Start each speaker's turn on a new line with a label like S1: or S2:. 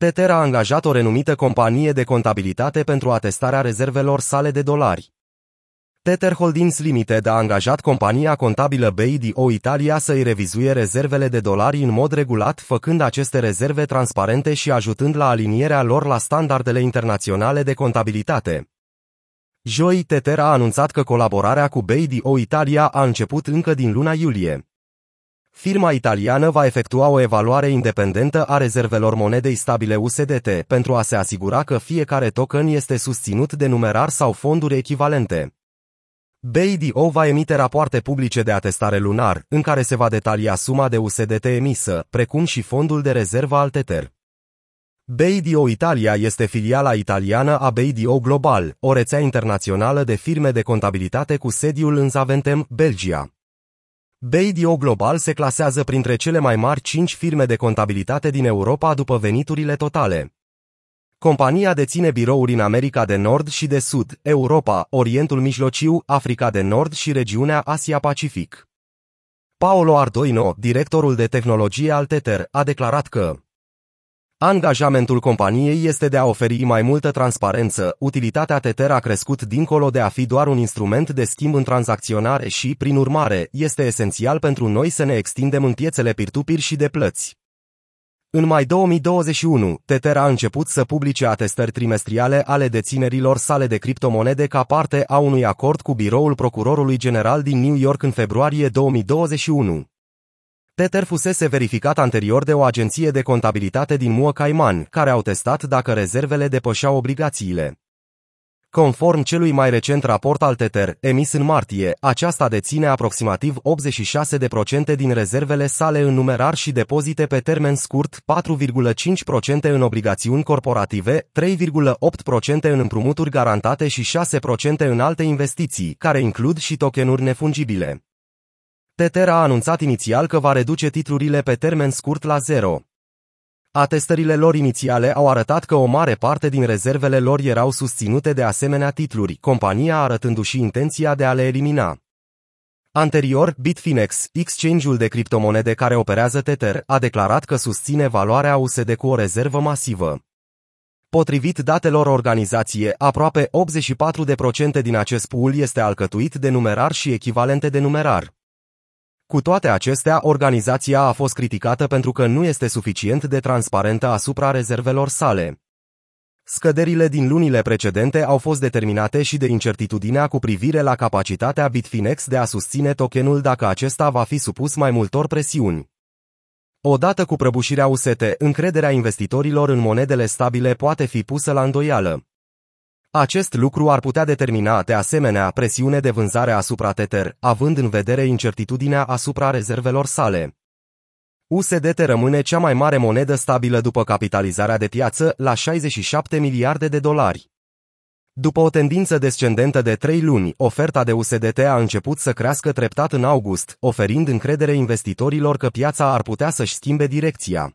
S1: Tether a angajat o renumită companie de contabilitate pentru atestarea rezervelor sale de dolari. Tether Holdings Limited a angajat compania contabilă BIDO Italia să-i revizuie rezervele de dolari în mod regulat, făcând aceste rezerve transparente și ajutând la alinierea lor la standardele internaționale de contabilitate. Joi, Tether a anunțat că colaborarea cu BIDO Italia a început încă din luna iulie. Firma italiană va efectua o evaluare independentă a rezervelor monedei stabile USDT pentru a se asigura că fiecare token este susținut de numerar sau fonduri echivalente. BIDO va emite rapoarte publice de atestare lunar, în care se va detalia suma de USDT emisă, precum și fondul de rezervă al Tether. BIDO Italia este filiala italiană a BIDO Global, o rețea internațională de firme de contabilitate cu sediul în Zaventem, Belgia. BIDO Global se clasează printre cele mai mari 5 firme de contabilitate din Europa după veniturile totale. Compania deține birouri în America de Nord și de Sud, Europa, Orientul Mijlociu, Africa de Nord și regiunea Asia-Pacific. Paolo Ardoino, directorul de tehnologie al Tether, a declarat că Angajamentul companiei este de a oferi mai multă transparență, utilitatea Tether a crescut dincolo de a fi doar un instrument de schimb în tranzacționare și, prin urmare, este esențial pentru noi să ne extindem în piețele peer și de plăți. În mai 2021, Tether a început să publice atestări trimestriale ale deținerilor sale de criptomonede ca parte a unui acord cu biroul procurorului general din New York în februarie 2021. Tether fusese verificat anterior de o agenție de contabilitate din Mua Cayman, care au testat dacă rezervele depășeau obligațiile. Conform celui mai recent raport al Tether, emis în martie, aceasta deține aproximativ 86% din rezervele sale în numerar și depozite pe termen scurt, 4,5% în obligațiuni corporative, 3,8% în împrumuturi garantate și 6% în alte investiții, care includ și tokenuri nefungibile. Tether a anunțat inițial că va reduce titlurile pe termen scurt la zero. Atestările lor inițiale au arătat că o mare parte din rezervele lor erau susținute de asemenea titluri, compania arătându-și intenția de a le elimina. Anterior, Bitfinex, exchange-ul de criptomonede care operează Tether, a declarat că susține valoarea USD cu o rezervă masivă. Potrivit datelor organizație, aproape 84% din acest pool este alcătuit de numerar și echivalente de numerar. Cu toate acestea, organizația a fost criticată pentru că nu este suficient de transparentă asupra rezervelor sale. Scăderile din lunile precedente au fost determinate și de incertitudinea cu privire la capacitatea Bitfinex de a susține tokenul dacă acesta va fi supus mai multor presiuni. Odată cu prăbușirea UST, încrederea investitorilor în monedele stabile poate fi pusă la îndoială. Acest lucru ar putea determina, de asemenea, presiune de vânzare asupra Tether, având în vedere incertitudinea asupra rezervelor sale. USDT rămâne cea mai mare monedă stabilă după capitalizarea de piață, la 67 miliarde de dolari. După o tendință descendentă de trei luni, oferta de USDT a început să crească treptat în august, oferind încredere investitorilor că piața ar putea să-și schimbe direcția.